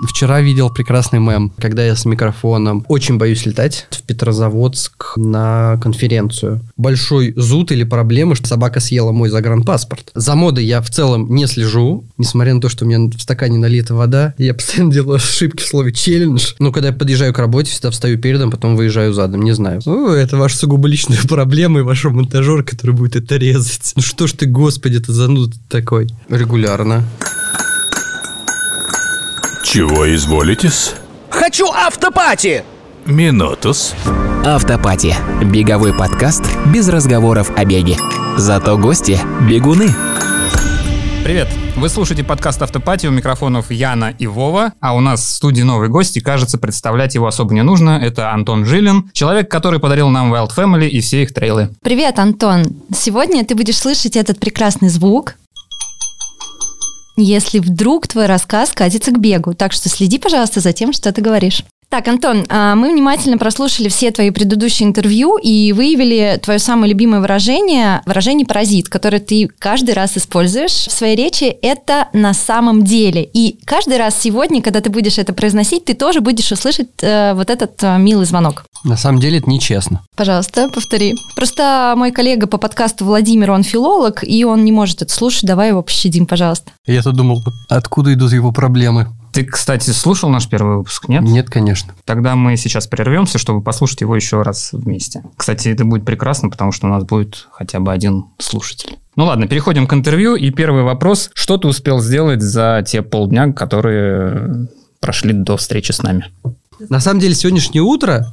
Вчера видел прекрасный мем, когда я с микрофоном очень боюсь летать в Петрозаводск на конференцию. Большой зуд или проблема, что собака съела мой загранпаспорт. За модой я в целом не слежу, несмотря на то, что у меня в стакане налита вода. Я постоянно делаю ошибки в слове челлендж. Но когда я подъезжаю к работе, всегда встаю передом, потом выезжаю задом, не знаю. Ну, это ваша сугубо личная проблема и вашего монтажера, который будет это резать. Ну что ж ты, господи, ты зануда такой. Регулярно. Чего изволитесь? Хочу автопати! Минутус. Автопати. Беговой подкаст без разговоров о беге. Зато гости – бегуны. Привет! Вы слушаете подкаст «Автопати», у микрофонов Яна и Вова, а у нас в студии новый гость, и, кажется, представлять его особо не нужно. Это Антон Жилин, человек, который подарил нам Wild Family и все их трейлы. Привет, Антон! Сегодня ты будешь слышать этот прекрасный звук, если вдруг твой рассказ катится к бегу. Так что следи, пожалуйста, за тем, что ты говоришь. Так, Антон, а, мы внимательно прослушали все твои предыдущие интервью и выявили твое самое любимое выражение, выражение «паразит», которое ты каждый раз используешь в своей речи. Это «на самом деле». И каждый раз сегодня, когда ты будешь это произносить, ты тоже будешь услышать э, вот этот э, милый звонок. На самом деле это нечестно. Пожалуйста, повтори. Просто мой коллега по подкасту Владимир, он филолог, и он не может это слушать. Давай его пощадим, пожалуйста. Я-то думал, откуда идут его проблемы. Ты, кстати, слушал наш первый выпуск, нет? Нет, конечно. Тогда мы сейчас прервемся, чтобы послушать его еще раз вместе. Кстати, это будет прекрасно, потому что у нас будет хотя бы один слушатель. Ну ладно, переходим к интервью. И первый вопрос. Что ты успел сделать за те полдня, которые прошли до встречи с нами? На самом деле, сегодняшнее утро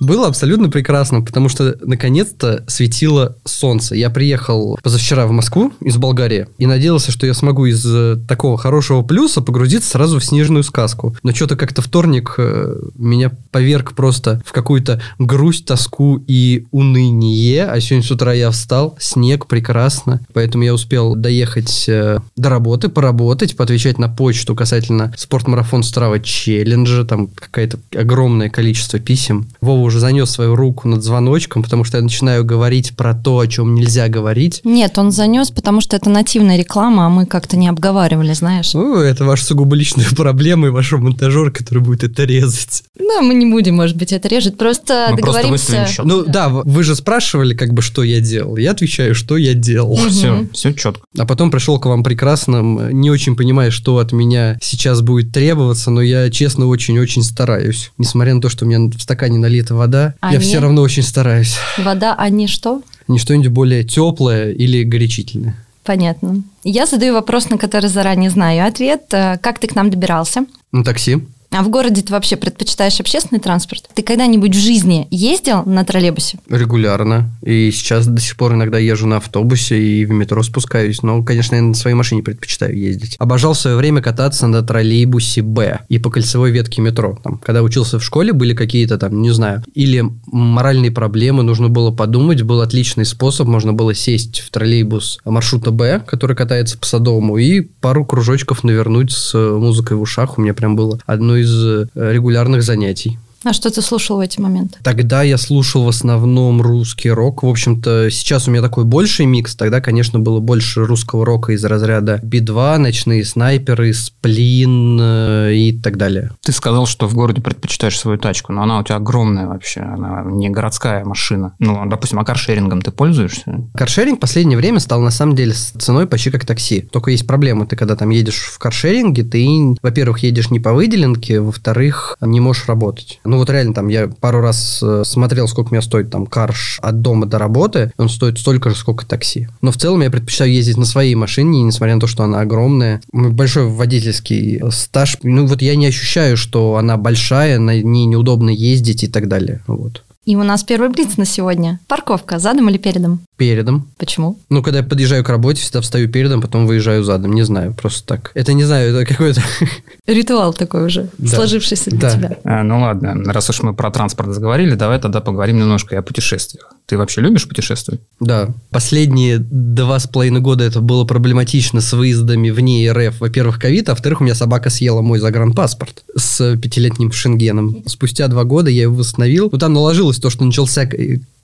было абсолютно прекрасно, потому что наконец-то светило солнце. Я приехал позавчера в Москву из Болгарии и надеялся, что я смогу из э, такого хорошего плюса погрузиться сразу в снежную сказку. Но что-то как-то вторник э, меня поверг просто в какую-то грусть, тоску и уныние. А сегодня с утра я встал, снег прекрасно, поэтому я успел доехать э, до работы, поработать, поотвечать на почту касательно спортмарафон Страва челленджа, там какое-то огромное количество писем. Вова уже занес свою руку над звоночком, потому что я начинаю говорить про то, о чем нельзя говорить. Нет, он занес, потому что это нативная реклама, а мы как-то не обговаривали, знаешь. Ну, это ваша сугубо личная проблема и вашего монтажера, который будет это резать. Да, мы не будем, может быть, это режет, просто Мы просто договоримся. счет. Ну да, в- вы же спрашивали, как бы, что я делал. Я отвечаю, что я делал. Все, все четко. А потом пришел к вам прекрасным, не очень понимая, что от меня сейчас будет требоваться, но я, честно, очень-очень стараюсь. Несмотря на то, что у меня в стакане налита вода, А я все равно очень стараюсь. Вода, а не что? Не что-нибудь более теплое или горячительное. Понятно. Я задаю вопрос, на который заранее знаю ответ. Э, Как ты к нам добирался? На такси. А в городе ты вообще предпочитаешь общественный транспорт? Ты когда-нибудь в жизни ездил на троллейбусе? Регулярно. И сейчас до сих пор иногда езжу на автобусе и в метро спускаюсь. Но, конечно, я на своей машине предпочитаю ездить. Обожал в свое время кататься на троллейбусе Б и по кольцевой ветке метро. Там, когда учился в школе, были какие-то там, не знаю, или моральные проблемы, нужно было подумать. Был отличный способ. Можно было сесть в троллейбус маршрута Б, который катается по Садовому, и пару кружочков навернуть с музыкой в ушах. У меня прям было одно из э, регулярных занятий. А что ты слушал в эти моменты? Тогда я слушал в основном русский рок. В общем-то, сейчас у меня такой больший микс. Тогда, конечно, было больше русского рока из разряда Би-2, Ночные снайперы, Сплин э, и так далее. Ты сказал, что в городе предпочитаешь свою тачку, но она у тебя огромная вообще, она не городская машина. Ну, допустим, а каршерингом ты пользуешься? Каршеринг в последнее время стал, на самом деле, с ценой почти как такси. Только есть проблема. Ты когда там едешь в каршеринге, ты, во-первых, едешь не по выделенке, во-вторых, не можешь работать. Ну, вот реально, там, я пару раз э, смотрел, сколько мне стоит там карш от дома до работы, он стоит столько же, сколько такси. Но в целом я предпочитаю ездить на своей машине, несмотря на то, что она огромная. Меня Большой водительский стаж. Ну, вот я не ощущаю, что она большая, на ней неудобно ездить и так далее. Вот. И у нас первый блиц на сегодня. Парковка, задом или передом? Передом. Почему? Ну, когда я подъезжаю к работе, всегда встаю передом, потом выезжаю задом. Не знаю, просто так. Это не знаю, это какое-то... Ритуал такой уже, Да. сложившийся для Да. тебя. А, ну ладно, раз уж мы про транспорт заговорили, давай тогда поговорим немножко и о путешествиях. Ты вообще любишь путешествовать? Да. Последние два с половиной года это было проблематично с выездами вне РФ. Во-первых, ковид, а во-вторых, у меня собака съела мой загранпаспорт с пятилетним шенгеном. Спустя два года я его восстановил. Ну, там наложилось то, что начался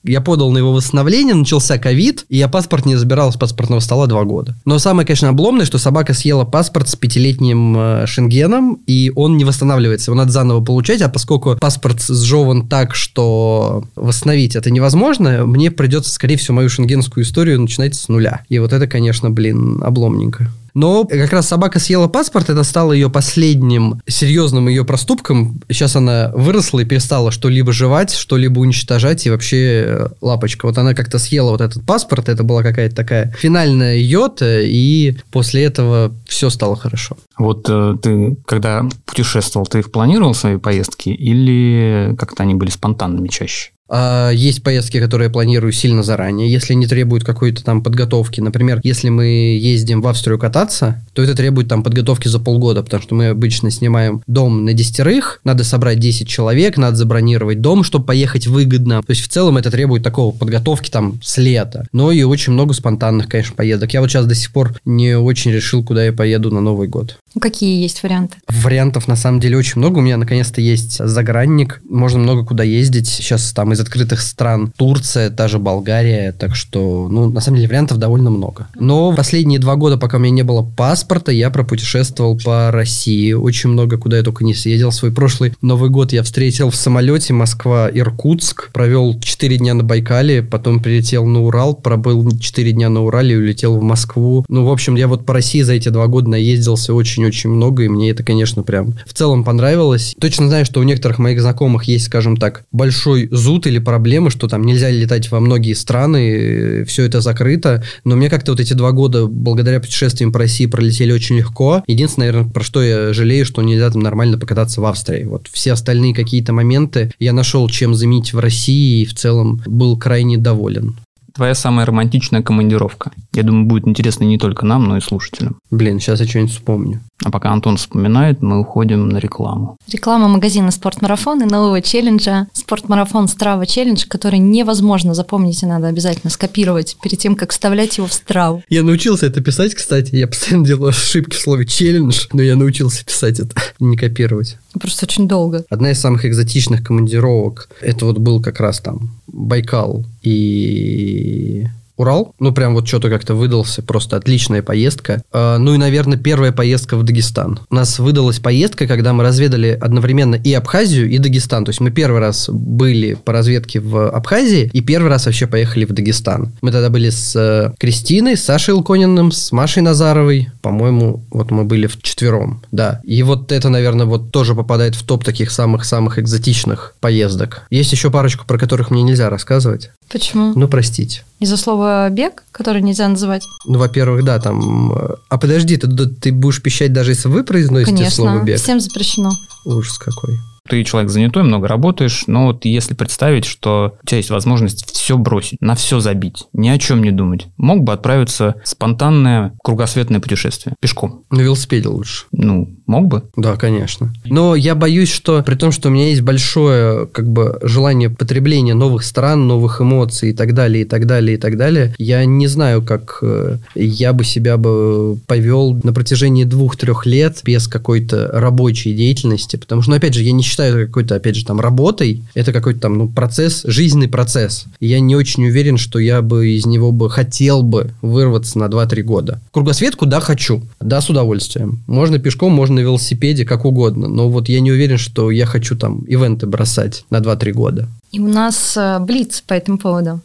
Я подал на его восстановление, начался ковид, и я паспорт не забирал с паспортного стола два года. Но самое, конечно, обломное, что собака съела паспорт с пятилетним э, шенгеном, и он не восстанавливается. Его надо заново получать, а поскольку паспорт сжеван так, что восстановить это невозможно, мне придется, скорее всего, мою шенгенскую историю начинать с нуля. И вот это, конечно, блин, обломненько. Но как раз собака съела паспорт, это стало ее последним серьезным ее проступком. Сейчас она выросла и перестала что-либо жевать, что-либо уничтожать, и вообще э, лапочка. Вот она как-то съела вот этот паспорт, это была какая-то такая финальная йота, и после этого все стало хорошо. Вот э, ты, когда путешествовал, ты планировал свои поездки или как-то они были спонтанными чаще? А, Есть поездки, которые я планирую сильно заранее, если не требуют какой-то там подготовки. Например, если мы ездим в Австрию кататься, то это требует там подготовки за полгода, потому что мы обычно снимаем дом на десятерых, надо собрать 10 человек, надо забронировать дом, чтобы поехать выгодно. То есть в целом это требует такого подготовки там с лета. Но и очень много спонтанных, конечно, поездок. Я вот сейчас до сих пор не очень решил, куда я поеду на Новый год. Ну, Какие есть варианты? Вариантов на самом деле очень много. У меня наконец-то есть загранник. Можно много куда ездить. Сейчас там из открытых стран Турция, та же Болгария. Так что, ну, на самом деле вариантов довольно много. Но последние два года, пока у меня не было паспорта, я пропутешествовал по России. Очень много куда я только не съездил. Свой прошлый Новый год я встретил в самолете Москва-Иркутск. Провел 4 дня на Байкале, потом прилетел на Урал, пробыл 4 дня на Урале и улетел в Москву. Ну, в общем, я вот по России за эти два года наездился очень-очень много, и мне это, конечно, прям в целом понравилось. Точно знаю, что у некоторых моих знакомых есть, скажем так, большой зуд или проблемы, что там нельзя летать во многие страны, все это закрыто, но мне как-то вот эти два года благодаря путешествиям по России пролетели очень легко. Единственное, наверное, про что я жалею, что нельзя там нормально покататься в Австрии. Вот все остальные какие-то моменты я нашел, чем заменить в России, и в целом был крайне доволен. Твоя самая романтичная командировка. Я думаю, будет интересно не только нам, но и слушателям. Блин, сейчас я что-нибудь вспомню. А пока Антон вспоминает, мы уходим на рекламу. Реклама магазина «Спортмарафон» и нового челленджа «Спортмарафон Страва Челлендж», который невозможно запомнить, и надо обязательно скопировать перед тем, как вставлять его в Страву. Я научился это писать, кстати. Я постоянно делаю ошибки в слове челлендж, но я научился писать это, не копировать. Просто очень долго. Одна из самых экзотичных командировок, это вот был как раз там Байкал и Урал. Ну, прям вот что-то как-то выдался. Просто отличная поездка. А, ну и, наверное, первая поездка в Дагестан. У нас выдалась поездка, когда мы разведали одновременно и Абхазию, и Дагестан. То есть мы первый раз были по разведке в Абхазии, и первый раз вообще поехали в Дагестан. Мы тогда были с э, Кристиной, с Сашей Илкониным, с Машей Назаровой. По-моему, вот мы были в четвером, да. И вот это, наверное, вот тоже попадает в топ таких самых-самых экзотичных поездок. Есть еще парочку, про которых мне нельзя рассказывать. Почему? Ну, простите. Из-за слова «бег», который нельзя называть? Ну, во-первых, да, там... э, А подожди, ты, ты будешь пищать даже если вы произносите слово Конечно, «бег»? всем запрещено. Ужас какой. Ты человек занятой, много работаешь, но вот если представить, что у тебя есть возможность все бросить, на все забить, ни о чем не думать, мог бы отправиться в спонтанное кругосветное путешествие пешком. На велосипеде лучше. Ну, мог бы. Да, конечно. Но я боюсь, что при том, что у меня есть большое как бы желание потребления новых стран, новых эмоций и так далее, и так далее, и так далее, я не знаю, как э, я бы себя бы повел на протяжении двух-трех лет без какой-то рабочей деятельности, потому что, ну, опять же, я не считаю это какой-то, опять же, там, работой, это какой-то там, ну, процесс, жизненный процесс. И я не очень уверен, что я бы из него бы хотел бы вырваться на 2-3 года. Кругосветку, да, хочу. Да, с удовольствием. Можно пешком, можно на велосипеде, как угодно. Но вот я не уверен, что я хочу там ивенты бросать на 2-3 года. И у нас э, блиц по этому поводу.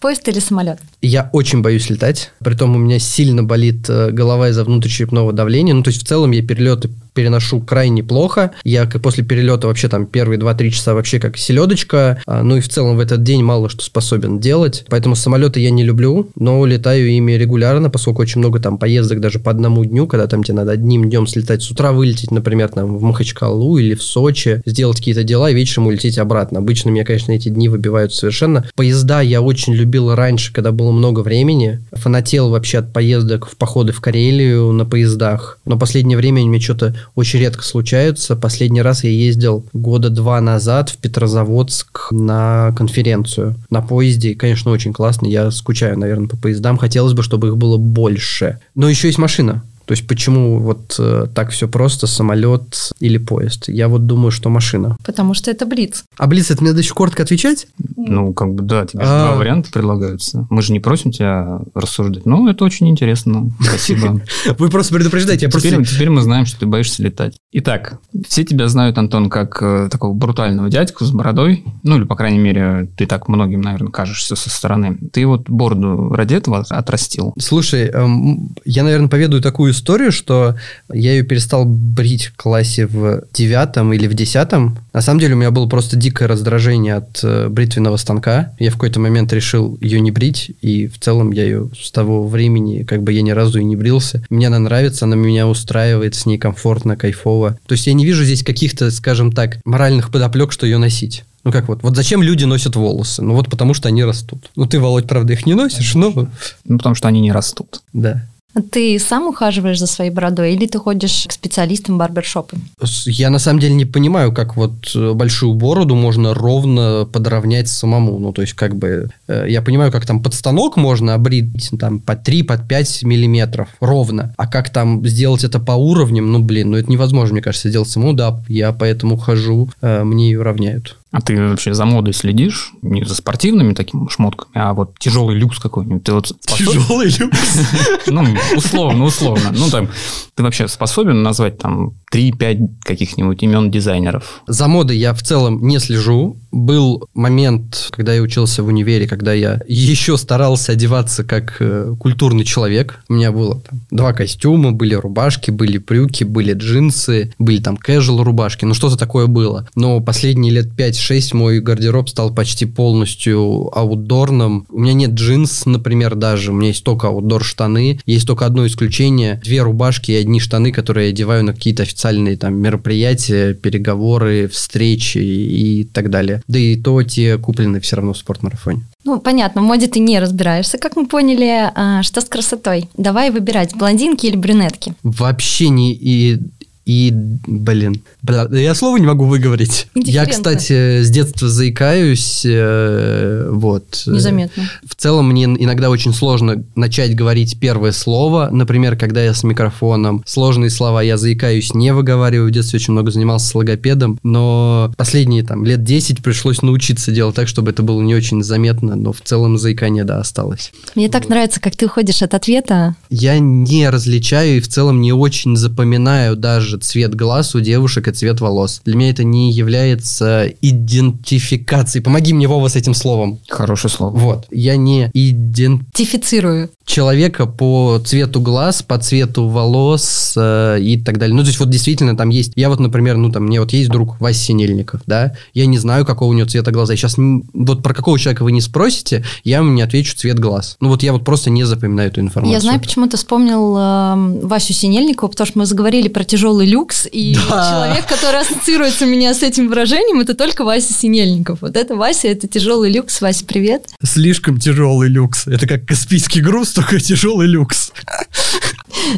Поезд или самолет? Я очень боюсь летать. Притом у меня сильно болит э, голова из-за внутричерепного давления. Ну, то есть, в целом я перелеты переношу крайне плохо. Я как после перелета вообще там первые 2-3 часа вообще как селедочка. А, Ну и в целом в этот день мало что способен делать. Поэтому самолеты я не люблю, но летаю ими регулярно, поскольку очень много там поездок даже по одному дню, когда там тебе надо одним днем слетать с утра, вылететь, например, там в Махачкалу или в Сочи, сделать какие-то дела и вечером улететь обратно. Обычно меня, конечно, эти дни выбивают совершенно. Поезда я очень любил раньше, когда было много времени. Фанател вообще от поездок в походы в Карелию на поездах. Но последнее время мне что-то очень редко случаются. Последний раз я ездил года два назад в Петрозаводск на конференцию на поезде. Конечно, очень классно. Я скучаю, наверное, по поездам. Хотелось бы, чтобы их было больше. Но еще есть машина. То есть почему вот э, так все просто, самолет или поезд? Я вот думаю, что машина. Потому что это Блиц. А Блиц, это мне надо еще коротко отвечать? Ну, как бы, да, тебе же А. два варианта предлагаются. Мы же не просим тебя рассуждать. Ну, это очень интересно. Спасибо. Вы просто предупреждаете, я просто... Теперь, теперь мы знаем, что ты боишься летать. Итак, все тебя знают, Антон, как э, такого брутального дядьку с бородой. Ну, или, по крайней мере, ты так многим, наверное, кажешься со стороны. Ты вот бороду ради этого отрастил. Слушай, эм, я, наверное, поведаю такую историю, что я ее перестал брить в классе в девятом или в десятом. На самом деле у меня было просто дикое раздражение от э, бритвенного станка. Я в какой-то момент решил ее не брить, и в целом я ее с того времени, как бы я ни разу и не брился. Мне она нравится, она меня устраивает, с ней комфортно, кайфово. То есть я не вижу здесь каких-то, скажем так, моральных подоплек, что ее носить. Ну как вот, вот зачем люди носят волосы? Ну вот потому что они растут. Ну ты, Володь, правда, их не носишь, но Ну, потому что они не растут. да. Ты сам ухаживаешь за своей бородой или ты ходишь к специалистам барбершопы? Я на самом деле не понимаю, как вот э, большую бороду можно ровно подровнять самому. Ну, то есть, как бы, э, я понимаю, как там под станок можно обрить там по 3, под 5 миллиметров ровно. А как там сделать это по уровням, ну, блин, ну, это невозможно, мне кажется, сделать самому. Да, я поэтому хожу, э, мне ее равняют. А ты вообще за модой следишь? Не за спортивными такими шмотками, а вот тяжелый люкс какой-нибудь. Ты вот Тяжелый люкс. Ну, условно, условно. Ну, там, ты вообще способен назвать там 3-5 каких-нибудь имен дизайнеров? За модой я в целом не слежу. Был момент, когда я учился в универе, когда я еще старался одеваться как э, культурный человек. У меня было там, два костюма, были рубашки, были брюки, были джинсы, были там casual рубашки. Ну, что-то такое было. Но последние лет 5-6 мой гардероб стал почти полностью аутдорным. У меня нет джинс, например, даже. У меня есть только аутдор штаны. Есть только одно исключение. Две рубашки и одни штаны, которые я одеваю на какие-то официальные там мероприятия, переговоры, встречи и так далее. Да и то те куплены все равно в спортмарафоне. Ну, понятно, в моде ты не разбираешься, как мы поняли. А что с красотой? Давай выбирать, блондинки или брюнетки. Вообще не и и, блин, бля, я слово не могу выговорить. Я, кстати, с детства заикаюсь, э, вот. Незаметно. В целом мне иногда очень сложно начать говорить первое слово, например, когда я с микрофоном. Сложные слова я заикаюсь, не выговариваю. В детстве очень много занимался с логопедом, но последние там лет 10 пришлось научиться делать так, чтобы это было не очень заметно, но в целом заикание, да, осталось. Мне так нравится, как ты уходишь от ответа. Я не различаю и в целом не очень запоминаю даже цвет глаз у девушек и цвет волос. Для меня это не является идентификацией. Помоги мне, Вова, с этим словом. Хорошее слово. Вот. Я не идент Тифицирую. Человека по цвету глаз, по цвету волос э, и так далее. Ну, то есть вот действительно там есть... Я вот, например, ну, там, мне вот есть друг Вася Синельников, да, я не знаю, какого у него цвета глаза. И сейчас вот про какого человека вы не спросите, я вам не отвечу цвет глаз. Ну, вот я вот просто не запоминаю эту информацию. Я знаю, почему ты вспомнил эм, Васю Синельникова, потому что мы заговорили про тяжелый люкс, и Да. человек, который ассоциируется у меня с этим выражением, это только Вася Синельников. Вот это Вася, это тяжелый люкс. Вася, привет. Слишком тяжелый люкс. Это как Каспийский груз, только тяжелый люкс.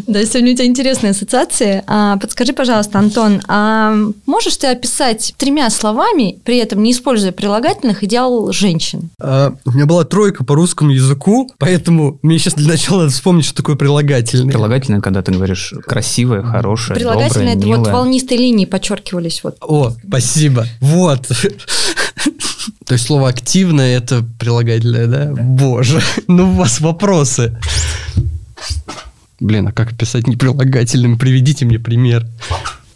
Да, сегодня у тебя интересные ассоциации. А, подскажи, пожалуйста, Антон, а можешь ты описать тремя словами, при этом не используя прилагательных, идеал женщин? А, у меня была тройка по русскому языку, поэтому мне сейчас для начала надо вспомнить, что такое прилагательное. Прилагательное, когда ты говоришь красивое, хорошее, Прилагательные доброе, это вот милое. волнистой линии подчеркивались. Вот. О, спасибо. Вот. То есть слово активное это прилагательное, да? Боже, ну у вас вопросы. Блин, а как писать неприлагательным? Приведите мне пример.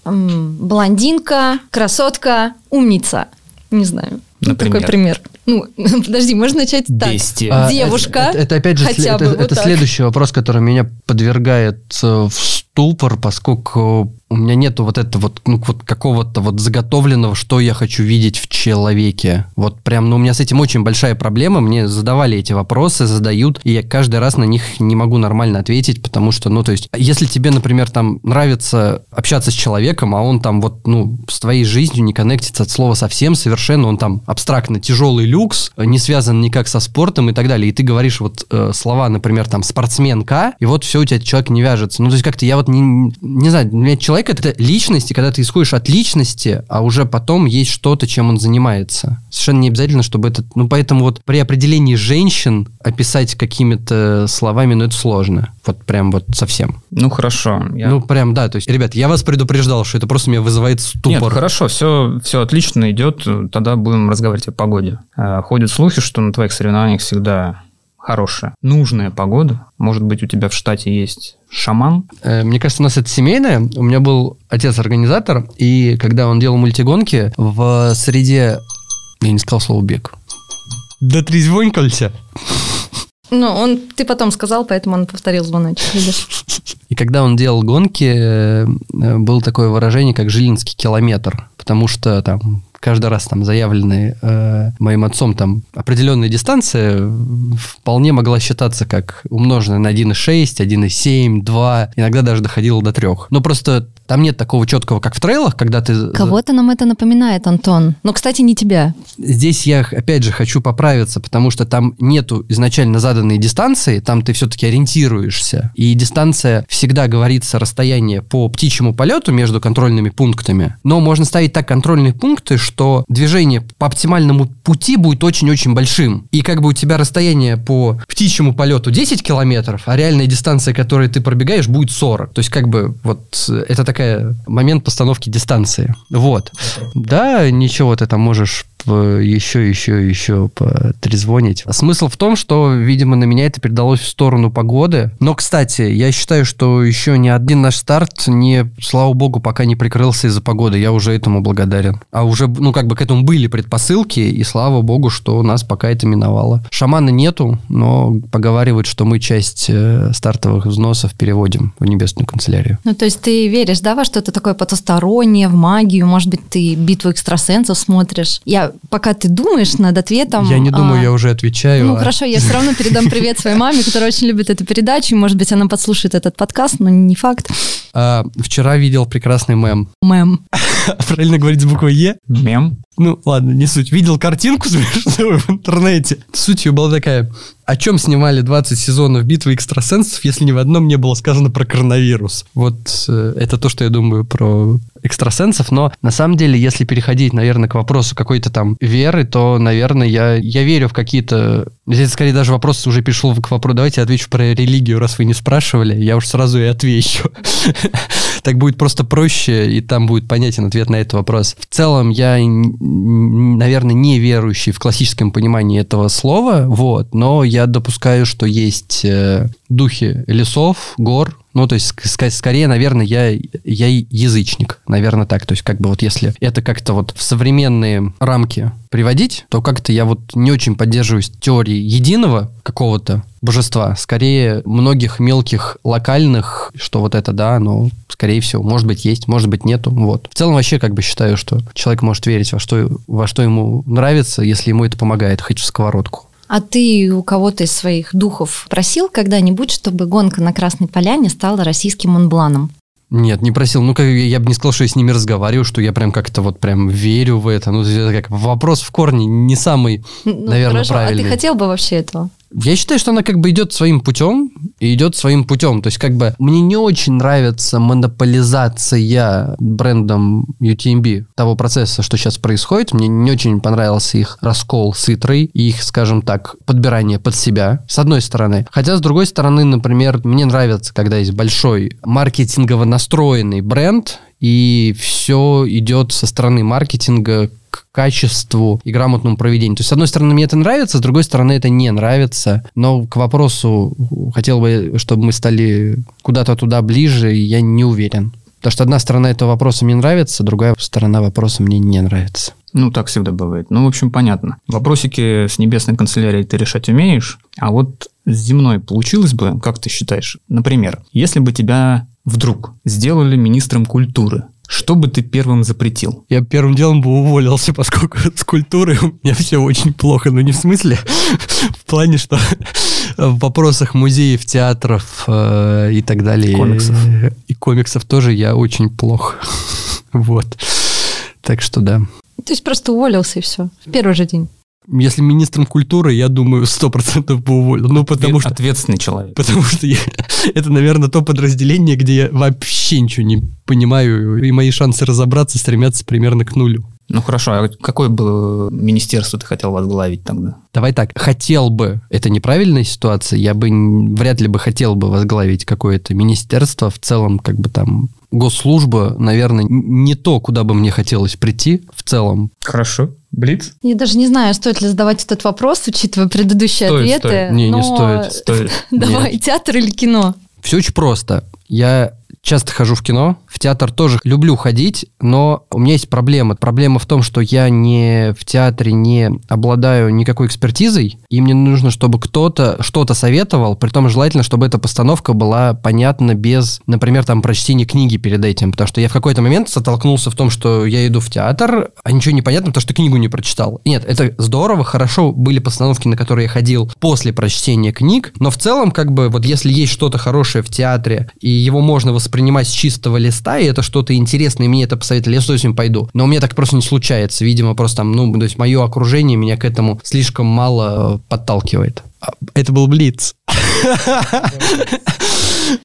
М, блондинка, красотка, умница. Не знаю. Ну? Такой пример. Ну, подожди, можно начать так. Бестия. А, Девушка, Это, это опять же хотя сле- бы это, вот это так. следующий вопрос, который меня подвергает э, в ступор, поскольку у меня нету вот этого вот, ну, вот какого-то вот заготовленного, что я хочу видеть в человеке. Вот прям, ну, у меня с этим очень большая проблема. Мне задавали эти вопросы, задают, и я каждый раз на них не могу нормально ответить, потому что, ну, то есть, если тебе, например, там нравится общаться с человеком, а он там вот, ну, с твоей жизнью не коннектится от слова совсем совершенно, он там абстрактно тяжелый люкс, не связан никак со спортом и так далее, и ты говоришь вот э, слова, например, там, спортсменка, и вот все у тебя человек не вяжется. Ну, то есть как-то я вот не, не знаю, у меня человек человек это личность, и когда ты исходишь от личности, а уже потом есть что-то, чем он занимается. Совершенно не обязательно, чтобы это... Ну, поэтому вот при определении женщин описать какими-то словами, ну, это сложно. Вот прям вот совсем. Ну, хорошо. Я- Ну, прям, да. То есть, ребят, я вас предупреждал, что это просто меня вызывает Нет, ступор. хорошо, все, все отлично идет. Тогда будем разговаривать о погоде. Э, Ходят слухи, что на твоих соревнованиях всегда хорошая, нужная погода. Может быть, у тебя в штате есть шаман? Э, Мне кажется, у нас это семейное. У меня был отец-организатор, и когда он делал мультигонки, в среде... Я не сказал слово «бег». Да трезвонькался. Ну, он, ты потом сказал, поэтому он повторил звоночек? И когда он делал гонки, э, э, было такое выражение, как «жилинский километр», потому что там каждый раз там заявленные э, моим отцом там определенная дистанция вполне могла считаться как умноженная на 1,6, 1,7, 2, иногда даже доходило до 3. Но просто там нет такого четкого, как в трейлах, когда ты... Кого-то нам это напоминает, Антон. Но, кстати, не тебя. Здесь я, опять же, хочу поправиться, потому что там нету изначально заданной дистанции, там ты все-таки ориентируешься. И дистанция всегда говорится расстояние по птичьему полету между контрольными пунктами. Но можно ставить так контрольные пункты, что движение по оптимальному пути будет очень-очень большим. И как бы у тебя расстояние по птичьему полету 10 километров, а реальная дистанция, которой ты пробегаешь, будет 40. То есть как бы вот э, это такая момент постановки дистанции. Вот. Да, ничего, ты там можешь еще, еще, еще потрезвонить. Смысл в том, что, видимо, на меня это передалось в сторону погоды. Но, кстати, я считаю, что еще ни один наш старт не, слава богу, пока не прикрылся из-за погоды. Я уже этому благодарен. А уже, ну, как бы к этому были предпосылки, и слава богу, что у нас пока это миновало. Шамана нету, но поговаривают, что мы часть э, стартовых взносов переводим в небесную канцелярию. Ну, то есть ты веришь, да, во что-то такое потустороннее, в магию? Может быть, ты битву экстрасенсов смотришь? Я, пока ты думаешь над ответом... я не думаю, а, я уже отвечаю. Ну, а- хорошо, я все равно передам привет своей маме, которая очень любит эту передачу, и, может быть, она подслушает этот подкаст, но не факт. А, вчера видел прекрасный мем. Мэм. Правильно говорить с буквой Е? Мем? Ну, ладно, не суть. Видел картинку смешную в интернете. Суть ее была такая. О чем снимали 20 сезонов битвы экстрасенсов, если ни в одном не было сказано про коронавирус? Вот э, это то, что я думаю про экстрасенсов, но на самом деле, если переходить, наверное, к вопросу какой-то там веры, то, наверное, я, я верю в какие-то... Здесь скорее даже вопрос уже перешел к вопросу, давайте я отвечу про религию, раз вы не спрашивали, я уж сразу и отвечу. Так будет просто проще, и там будет понятен ответ на этот вопрос. В целом, я, наверное, не верующий в классическом понимании этого слова, вот, но я допускаю, что есть э, духи лесов, гор, ну, то есть, ск- скорее, наверное, я, я язычник, наверное, так. То есть, как бы вот если это как-то вот в современные рамки приводить, то как-то я вот не очень поддерживаюсь теории единого какого-то божества, скорее многих мелких локальных, что вот это, да, но скорее всего, может быть, есть, может быть, нету, вот. В целом вообще как бы считаю, что человек может верить во что, во что ему нравится, если ему это помогает, хоть в сковородку. А ты у кого-то из своих духов просил когда-нибудь, чтобы гонка на Красной Поляне стала российским Монбланом? Нет, не просил. Ну, как, я бы не сказал, что я с ними разговариваю, что я прям как-то вот прям верю в это. Ну, это как вопрос в корне не самый, Ну, наверное, хорошо, правильный. А ты хотел бы вообще этого? Я считаю, что она как бы идет своим путем и идет своим путем. То есть как бы мне не очень нравится монополизация брендом UTMB того процесса, что сейчас происходит. Мне не очень понравился их раскол с Итрой и их, скажем так, подбирание под себя, с одной стороны. Хотя, с другой стороны, например, мне нравится, когда есть большой маркетингово настроенный бренд, и все идет со стороны маркетинга к качеству и грамотному проведению. То есть, с одной стороны, мне это нравится, с другой стороны, это не нравится. Но к вопросу, хотел бы, чтобы мы стали куда-то туда ближе, я не уверен. Потому что одна сторона этого вопроса мне нравится, другая сторона вопроса мне не нравится. Ну, так всегда бывает. Ну, в общем, понятно. Вопросики с небесной канцелярией ты решать умеешь, а вот с земной получилось бы, как ты считаешь? Например, если бы тебя вдруг сделали министром культуры, что бы ты первым запретил? Я первым делом бы уволился, поскольку с культурой у меня все очень плохо. Но не в смысле, в плане, что в вопросах музеев, театров э, и так далее. Комиксов. И комиксов тоже я очень плохо. Вот. Так что да. То есть просто уволился и все. В первый же день. Если министром культуры, я думаю, сто процентов бы уволил. Ну, потому Ответ- что... Ответственный человек. Потому что я, Это, наверное, то подразделение, где я вообще ничего не понимаю, и мои шансы разобраться стремятся примерно к нулю. Ну хорошо, а какое бы министерство ты хотел возглавить тогда? Давай так, хотел бы, это неправильная ситуация, я бы вряд ли бы хотел бы возглавить какое-то министерство, в целом как бы там госслужба, наверное, не то, куда бы мне хотелось прийти в целом. Хорошо. Блиц? Я даже не знаю, стоит ли задавать этот вопрос, учитывая предыдущие Стоит, ответы. стоит. Не, не но- стоит. Стоит. Давай, театр или кино? Все очень просто. Я часто хожу в кино, в театр тоже люблю ходить, но у меня есть проблема. Проблема в том, что я не в театре не обладаю никакой экспертизой, и мне нужно, чтобы кто-то что-то советовал, при том желательно, чтобы эта постановка была понятна без, например, там прочтения книги перед этим, потому что я в какой-то момент столкнулся в том, что я иду в театр, а ничего не понятно, потому что книгу не прочитал. Нет, это здорово, хорошо, были постановки, на которые я ходил после прочтения книг, но в целом, как бы, вот если есть что-то хорошее в театре, и его можно воспринимать с чистого листа, и это что-то интересное, и мне это посоветовали, я с удовольствием пойду. Но у меня так просто не случается. Видимо, просто там, ну, то есть мое окружение меня к этому слишком мало э, подталкивает. А, Это был Блиц.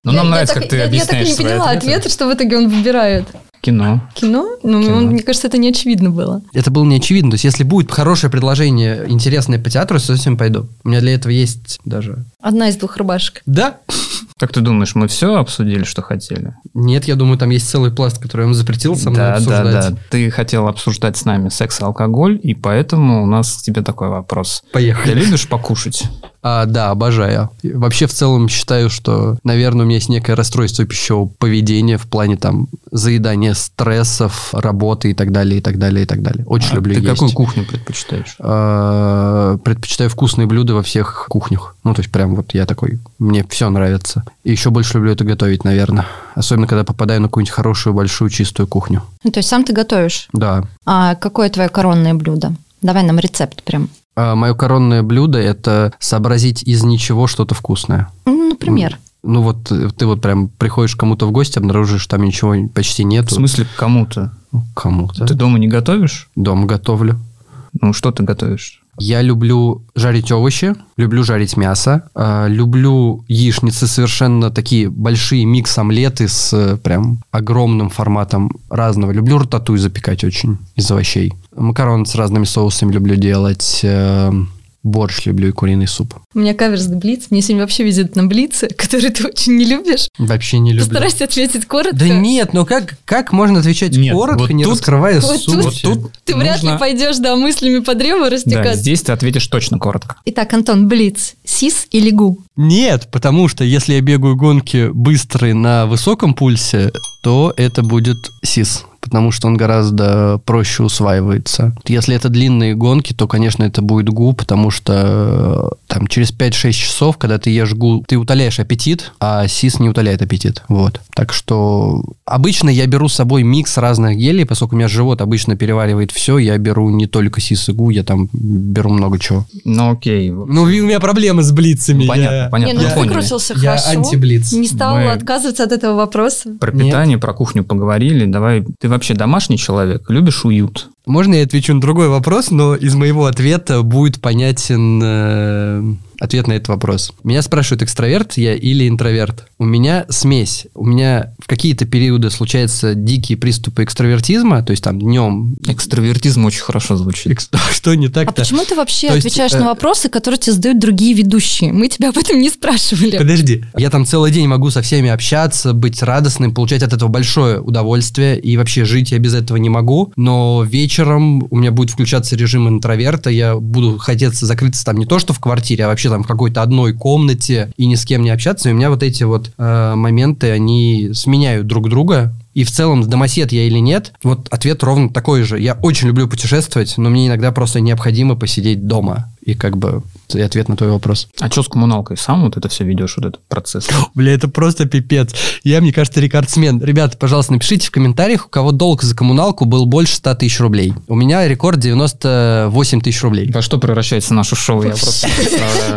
Ну, нам нравится, как ты объясняешь Я так и не поняла ответ, что в итоге он выбирает. Кино. Кино? Ну, Кино. он- мне кажется, это не очевидно было. Это было не очевидно. То есть, если будет хорошее предложение, интересное по театру, я с удовольствием пойду. У меня для этого есть даже... Одна из двух рубашек. Да? Как ты думаешь, мы все обсудили, что хотели? Нет, я думаю, там есть целый пласт, который он запретил со мной да, обсуждать. да, да. Ты хотел обсуждать с нами секс и алкоголь, и поэтому у нас к тебе такой вопрос. Ты Поехали. любишь покушать? А, да, обожаю. Вообще, в целом, считаю, что, наверное, у меня есть некое расстройство пищевого поведения в плане там заедания стрессов, работы и так далее, и так далее, и так далее. Очень А люблю Ты есть. какую кухню предпочитаешь? А, Предпочитаю вкусные блюда во всех кухнях. Ну, то есть, прям вот я такой, мне все нравится. И еще больше люблю это готовить, наверное. Особенно, когда попадаю на какую-нибудь хорошую, большую, чистую кухню. Ну, то есть сам ты готовишь. Да. А какое твое коронное блюдо? Давай нам рецепт прям. Мое коронное блюдо – это сообразить из ничего что-то вкусное. Ну, например. Ну вот э, ты вот прям приходишь к кому-то в гости, обнаружишь, что там ничего почти В нету. смысле, к кому-то? Кому-то. Ты дома не готовишь? Дома готовлю. Ну, что ты готовишь? Я люблю жарить овощи, люблю жарить мясо, э, люблю яичницы совершенно такие большие микс-омлеты с э, прям огромным форматом разного. Люблю рататуй запекать очень из овощей. Макароны с разными соусами люблю делать. э, борщ люблю и куриный суп. У меня каверс на Блиц. Мне сегодня вообще везет на Блице, который ты очень не любишь. Вообще не люблю. Постарайся ответить коротко. Да нет, ну как, как можно отвечать Нет, коротко, вот не тут- раскрывая вот суть? тут- Вот тут Ты вряд ли нужно- пойдешь, да, мыслями по древу Да, растекаться. здесь ты ответишь точно коротко. Итак, Антон, Блиц. Сис или Гу? Нет, потому что если я бегаю гонки быстрые на высоком пульсе, то это будет СИС, потому что он гораздо проще усваивается. Если это длинные гонки, то, конечно, это будет ГУ, потому что э, там через 5-6 часов, когда ты ешь ГУ, ты утоляешь аппетит, а СИС не утоляет аппетит. Вот. Так что обычно я беру с собой микс разных гелей, поскольку у меня живот обычно переваривает все, я беру не только СИС и ГУ, я там беру много чего. Ну, окей. Ну, у меня проблемы с блицами. Понятно, понятно. не, ну мы ты выкрутился я хорошо. антиблиц. Не стал Мы- отказываться от этого вопроса. Про Нет. питание, про кухню поговорили. Давай, ты вообще домашний человек? Любишь уют? Можно я отвечу на другой вопрос, но из моего ответа будет понятен э, ответ на этот вопрос. Меня спрашивают, экстраверт я или интроверт. У меня смесь. У меня в какие-то периоды случаются дикие приступы экстравертизма, то есть там днем... Экстравертизм очень хорошо звучит. Экс- Что не А так-то? почему ты вообще То есть, отвечаешь э, на вопросы, которые тебе задают другие ведущие? Мы тебя об этом не спрашивали. Подожди. Я там целый день могу со всеми общаться, быть радостным, получать от этого большое удовольствие, и вообще жить я без этого не могу. Но вечером у меня будет включаться режим интроверта, я буду хотеться закрыться там не то, что в квартире, а вообще там в какой-то одной комнате и ни с кем не общаться. И у меня вот эти вот э, моменты, они сменяют друг друга. И в целом, домосед я или нет, вот ответ ровно такой же. Я очень люблю путешествовать, но мне иногда просто необходимо посидеть дома. И как бы и ответ на твой вопрос. А что с коммуналкой? Сам вот это все ведешь, вот этот процесс? Бля, это просто пипец. Я, мне кажется, рекордсмен. Ребята, пожалуйста, напишите в комментариях, у кого долг за коммуналку был больше 100 тысяч рублей. У меня рекорд 98 тысяч рублей. Во что превращается наше шоу? Я просто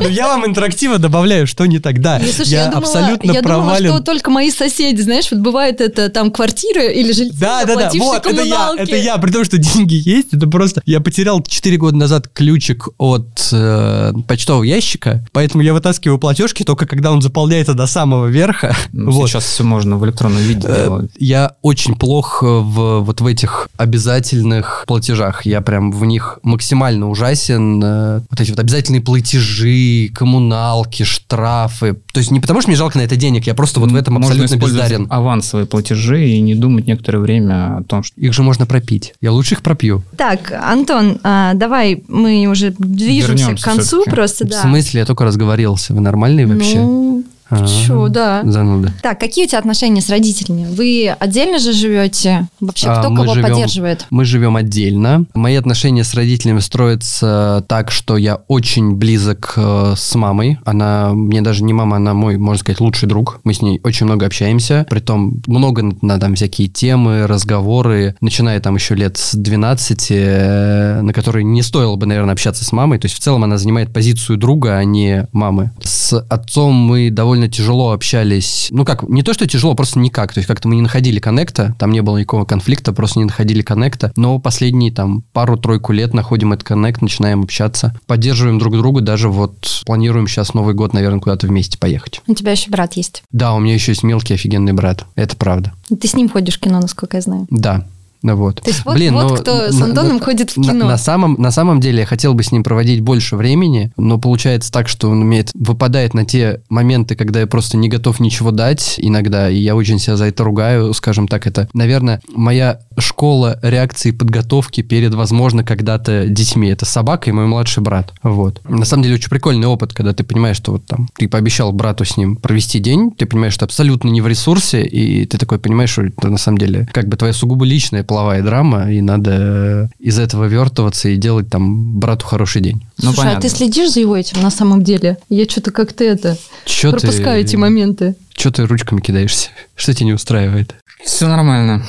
Ну, я вам интерактива добавляю, что не так. Да, я, абсолютно я думала, провален. что только мои соседи, знаешь, вот бывает это, там квартира квартиры или жильцы, Да, да, да, вот, это я, это я, при том, что деньги есть, это просто... Я потерял 4 года назад ключик от э, почтового ящика, поэтому я вытаскиваю платежки только когда он заполняется до самого верха. Ну, Вот. Сейчас все можно в электронном виде Э, делать. Я очень плох в вот в этих обязательных платежах. Я прям в них максимально ужасен. Э, Вот эти вот обязательные платежи, коммуналки, штрафы. То есть не потому, что мне жалко на это денег, я просто вот в этом Можно абсолютно бездарен. авансовые платежи и не думать некоторое время о том, что Их же можно пропить. Я лучше их пропью. Так, Антон, а, давай, мы уже движемся Вернемся к концу просто, В да. смысле, я только разговорился. Вы нормальные вообще? Ну, А, чё, да. Зануда. Так, какие у тебя отношения с родителями? Вы отдельно же живете? Вообще, А, кто мы кого живем- поддерживает? Мы живем отдельно. Мои отношения с родителями строятся так, что я очень близок э, с мамой. Она мне даже не мама, она мой, можно сказать, лучший друг. Мы с ней очень много общаемся. Притом много на, на там всякие темы, разговоры, начиная там еще лет с 12, э, на которые не стоило бы, наверное, общаться с мамой. То есть в целом она занимает позицию друга, а не мамы. С отцом мы довольно тяжело общались. Ну как, не то, что тяжело, просто никак. То есть как-то мы не находили коннекта, там не было никакого конфликта, просто не находили коннекта. Но последние там пару-тройку лет находим этот коннект, начинаем общаться. Поддерживаем друг друга, даже вот планируем сейчас Новый год, наверное, куда-то вместе поехать. У тебя еще брат есть. Да, у меня еще есть мелкий офигенный брат. Это правда. Ты с ним ходишь в кино, насколько я знаю. Да. Ну вот. То есть вот, Блин, вот но кто с на- Антоном на- ходит в на- кино. На, самом, на самом деле я хотел бы с ним проводить больше времени, но получается так, что он умеет, выпадает на те моменты, когда я просто не готов ничего дать иногда, и я очень себя за это ругаю, скажем так, это, наверное, моя школа реакции подготовки перед, возможно, когда-то детьми. Это собака и мой младший брат. Вот. На самом деле очень прикольный опыт, когда ты понимаешь, что вот там ты пообещал брату с ним провести день, ты понимаешь, что абсолютно не в ресурсе, и ты такой понимаешь, что это на самом деле как бы твоя сугубо личная половая драма, и надо из этого вертываться и делать там брату хороший день. Ну, Слушай, а понятно. ты следишь за его этим на самом деле? Я что-то как-то это Чё пропускаю ты, эти моменты. Чё ты ручками кидаешься? Что тебя не устраивает? Все нормально.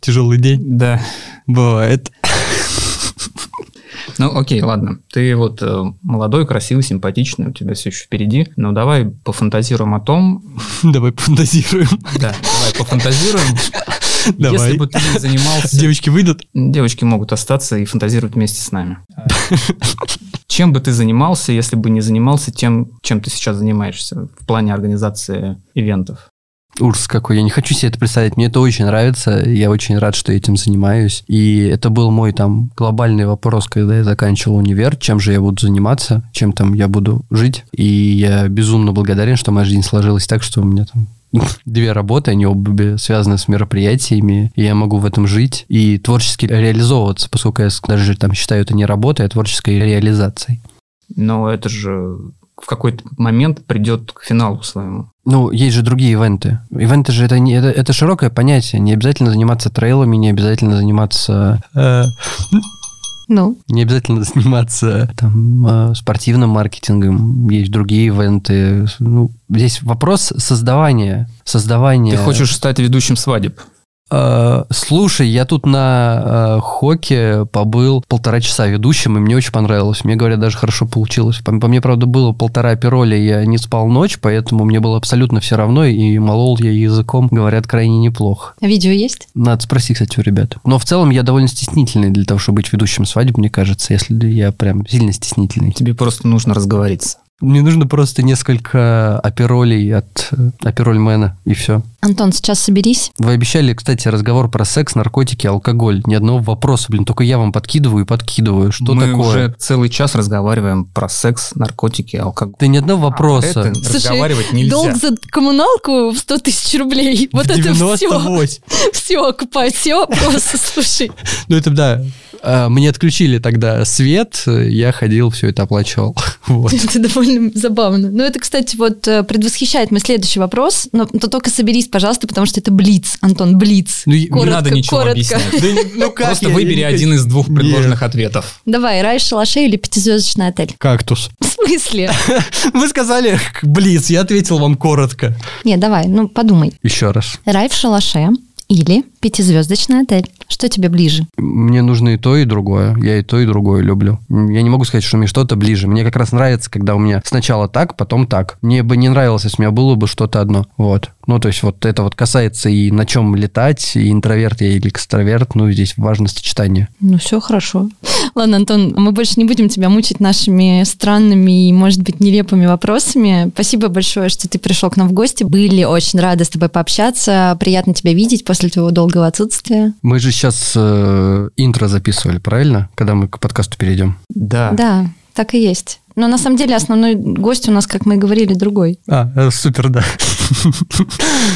Тяжелый день? Да. Бывает. Ну, окей, ладно. Ты вот э, молодой, красивый, симпатичный, у тебя все еще впереди. Но давай пофантазируем о том... Давай фантазируем. Да, давай пофантазируем. Давай. Если бы ты занимался... Девочки выйдут? Девочки могут остаться и фантазировать вместе с нами. Чем бы ты занимался, если бы не занимался тем, чем ты сейчас занимаешься в плане организации ивентов? Ужас какой, я не хочу себе это представить, мне это очень нравится, я очень рад, что этим занимаюсь, и это был мой там глобальный вопрос, когда я заканчивал универ, чем же я буду заниматься, чем там я буду жить, и я безумно благодарен, что моя жизнь сложилась так, что у меня там две работы, они обе связаны с мероприятиями, и я могу в этом жить и творчески реализовываться, поскольку я даже там считаю это не работой, а творческой реализацией. Но это же в какой-то момент придет к финалу своему. Ну, есть же другие ивенты. Ивенты же это, не, это, это широкое понятие. Не обязательно заниматься трейлами, не обязательно заниматься... э, Ну, не обязательно заниматься там, э, спортивным маркетингом. Есть другие ивенты. Ну, здесь вопрос создавания. Создавания... Ты хочешь стать ведущим свадеб? Э, слушай, я тут на э, Хоке побыл полтора часа ведущим, и мне очень понравилось. Мне говорят, даже хорошо получилось. По, по мне, правда, было полтора пироли, я не спал ночь, поэтому мне было абсолютно все равно, и молол я языком, говорят, крайне неплохо. а видео есть? Надо спросить, кстати, у ребят. Но в целом я довольно стеснительный для того, чтобы быть ведущим свадеб, мне кажется, если я прям сильно стеснительный. Тебе просто нужно разговориться. Мне нужно просто несколько аперолей от э, аперольмена, и все. Антон, сейчас соберись. Вы обещали, кстати, разговор про секс, наркотики, алкоголь. Ни одного вопроса, блин, только я вам подкидываю и подкидываю. Что Мы такое? уже целый час разговариваем про секс, наркотики, алкоголь. Да ни одного вопроса. Это разговаривать нельзя. долг за коммуналку в 100 тысяч рублей. Вот это все. 98. Все, окупать все вопросы, слушай. Ну это да. А, Мне отключили тогда свет, я ходил, все это оплачивал. Вот. Это довольно забавно. Ну, это, кстати, вот э, предвосхищает мой следующий вопрос. Но то только соберись, пожалуйста, потому что это блиц, Антон, блиц. Ну, и- не надо ничего коротко. объяснять. Ну как Просто я- выбери я один из двух Нет. предложенных ответов. Давай, рай в шалаше или пятизвездочный отель? Кактус. В смысле? Вы сказали Блиц, я ответил вам коротко. Не, давай, ну подумай. Еще раз. Рай в шалаше или пятизвездочный отель? Что тебе ближе? Мне нужно и то, и другое. Я и то, и другое люблю. Я не могу сказать, что мне что-то ближе. Мне как раз нравится, когда у меня сначала так, потом так. Мне бы не нравилось, если у меня было бы что-то одно. Вот. Ну, то есть вот это вот касается и на чем летать, и интроверт я или экстраверт. Ну, здесь важно сочетание. Ну, все хорошо. Ладно, Антон, мы больше не будем тебя мучить нашими странными и, может быть, нелепыми вопросами. Спасибо большое, что ты пришел к нам в гости. Были очень рады с тобой пообщаться. Приятно тебя видеть после твоего долгого отсутствия. Мы же сейчас э, интро записывали, правильно? Когда мы к подкасту перейдем. Да. Да, так и есть. Но на самом деле основной гость у нас, как мы и говорили, другой. А, э, супер, да.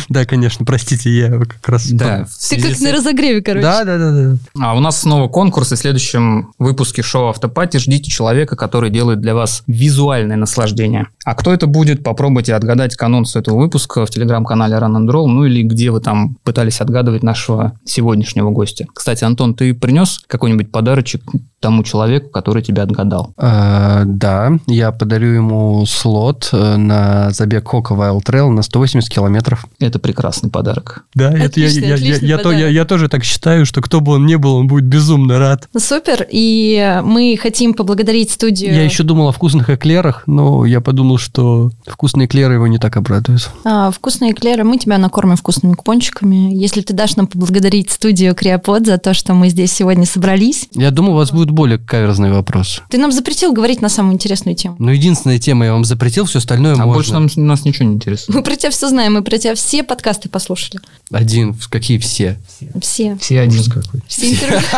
Да, конечно, простите, я как раз... Да. Ты как на разогреве, короче. Да, да, да, да. А у нас снова конкурс, и в следующем выпуске шоу «Автопати» ждите человека, который делает для вас визуальное наслаждение. А кто это будет, попробуйте отгадать к анонсу этого выпуска в телеграм-канале Run and Roll, ну или где вы там пытались отгадывать нашего сегодняшнего гостя. Кстати, Антон, ты принес какой-нибудь подарочек тому человеку, который тебя отгадал? А, Да, я подарю ему слот э, на забег Хока Wild Trail на 180 километров. Это прекрасный подарок. Да, это я- Отличный, я- я- отличный я то- я- подарок. я тоже так считаю, что кто бы он ни был, он будет безумно рад. Супер. И мы хотим поблагодарить студию... Я еще думал о вкусных эклерах, но я подумал, что вкусные эклеры его не так обрадуют. А, вкусные эклеры, мы тебя накормим вкусными купончиками. Если ты дашь нам поблагодарить студию Криопод за то, что мы здесь сегодня собрались. Я думаю, у вас будет более каверзный вопрос. Ты нам запретил говорить на самую интересную тему. Но единственная тема я вам запретил, все остальное А можно. больше нам, нас ничего не интересует. Мы про тебя все знаем, мы про тебя все подкасты послушали. Один, какие все? Все. Все один. Все интервью.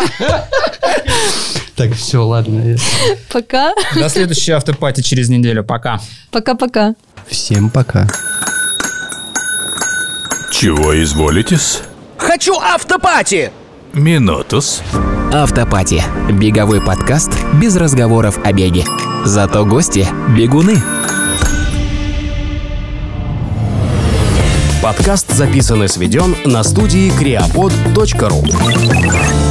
Так, все, ладно. Пока. До следующей автопати через неделю. Пока. Пока-пока. Всем пока. Чего изволитесь? Хочу автопати! Минутус. Автопати. Беговой подкаст без разговоров о беге. Зато гости – бегуны. Подкаст записан и сведен на студии creapod.ru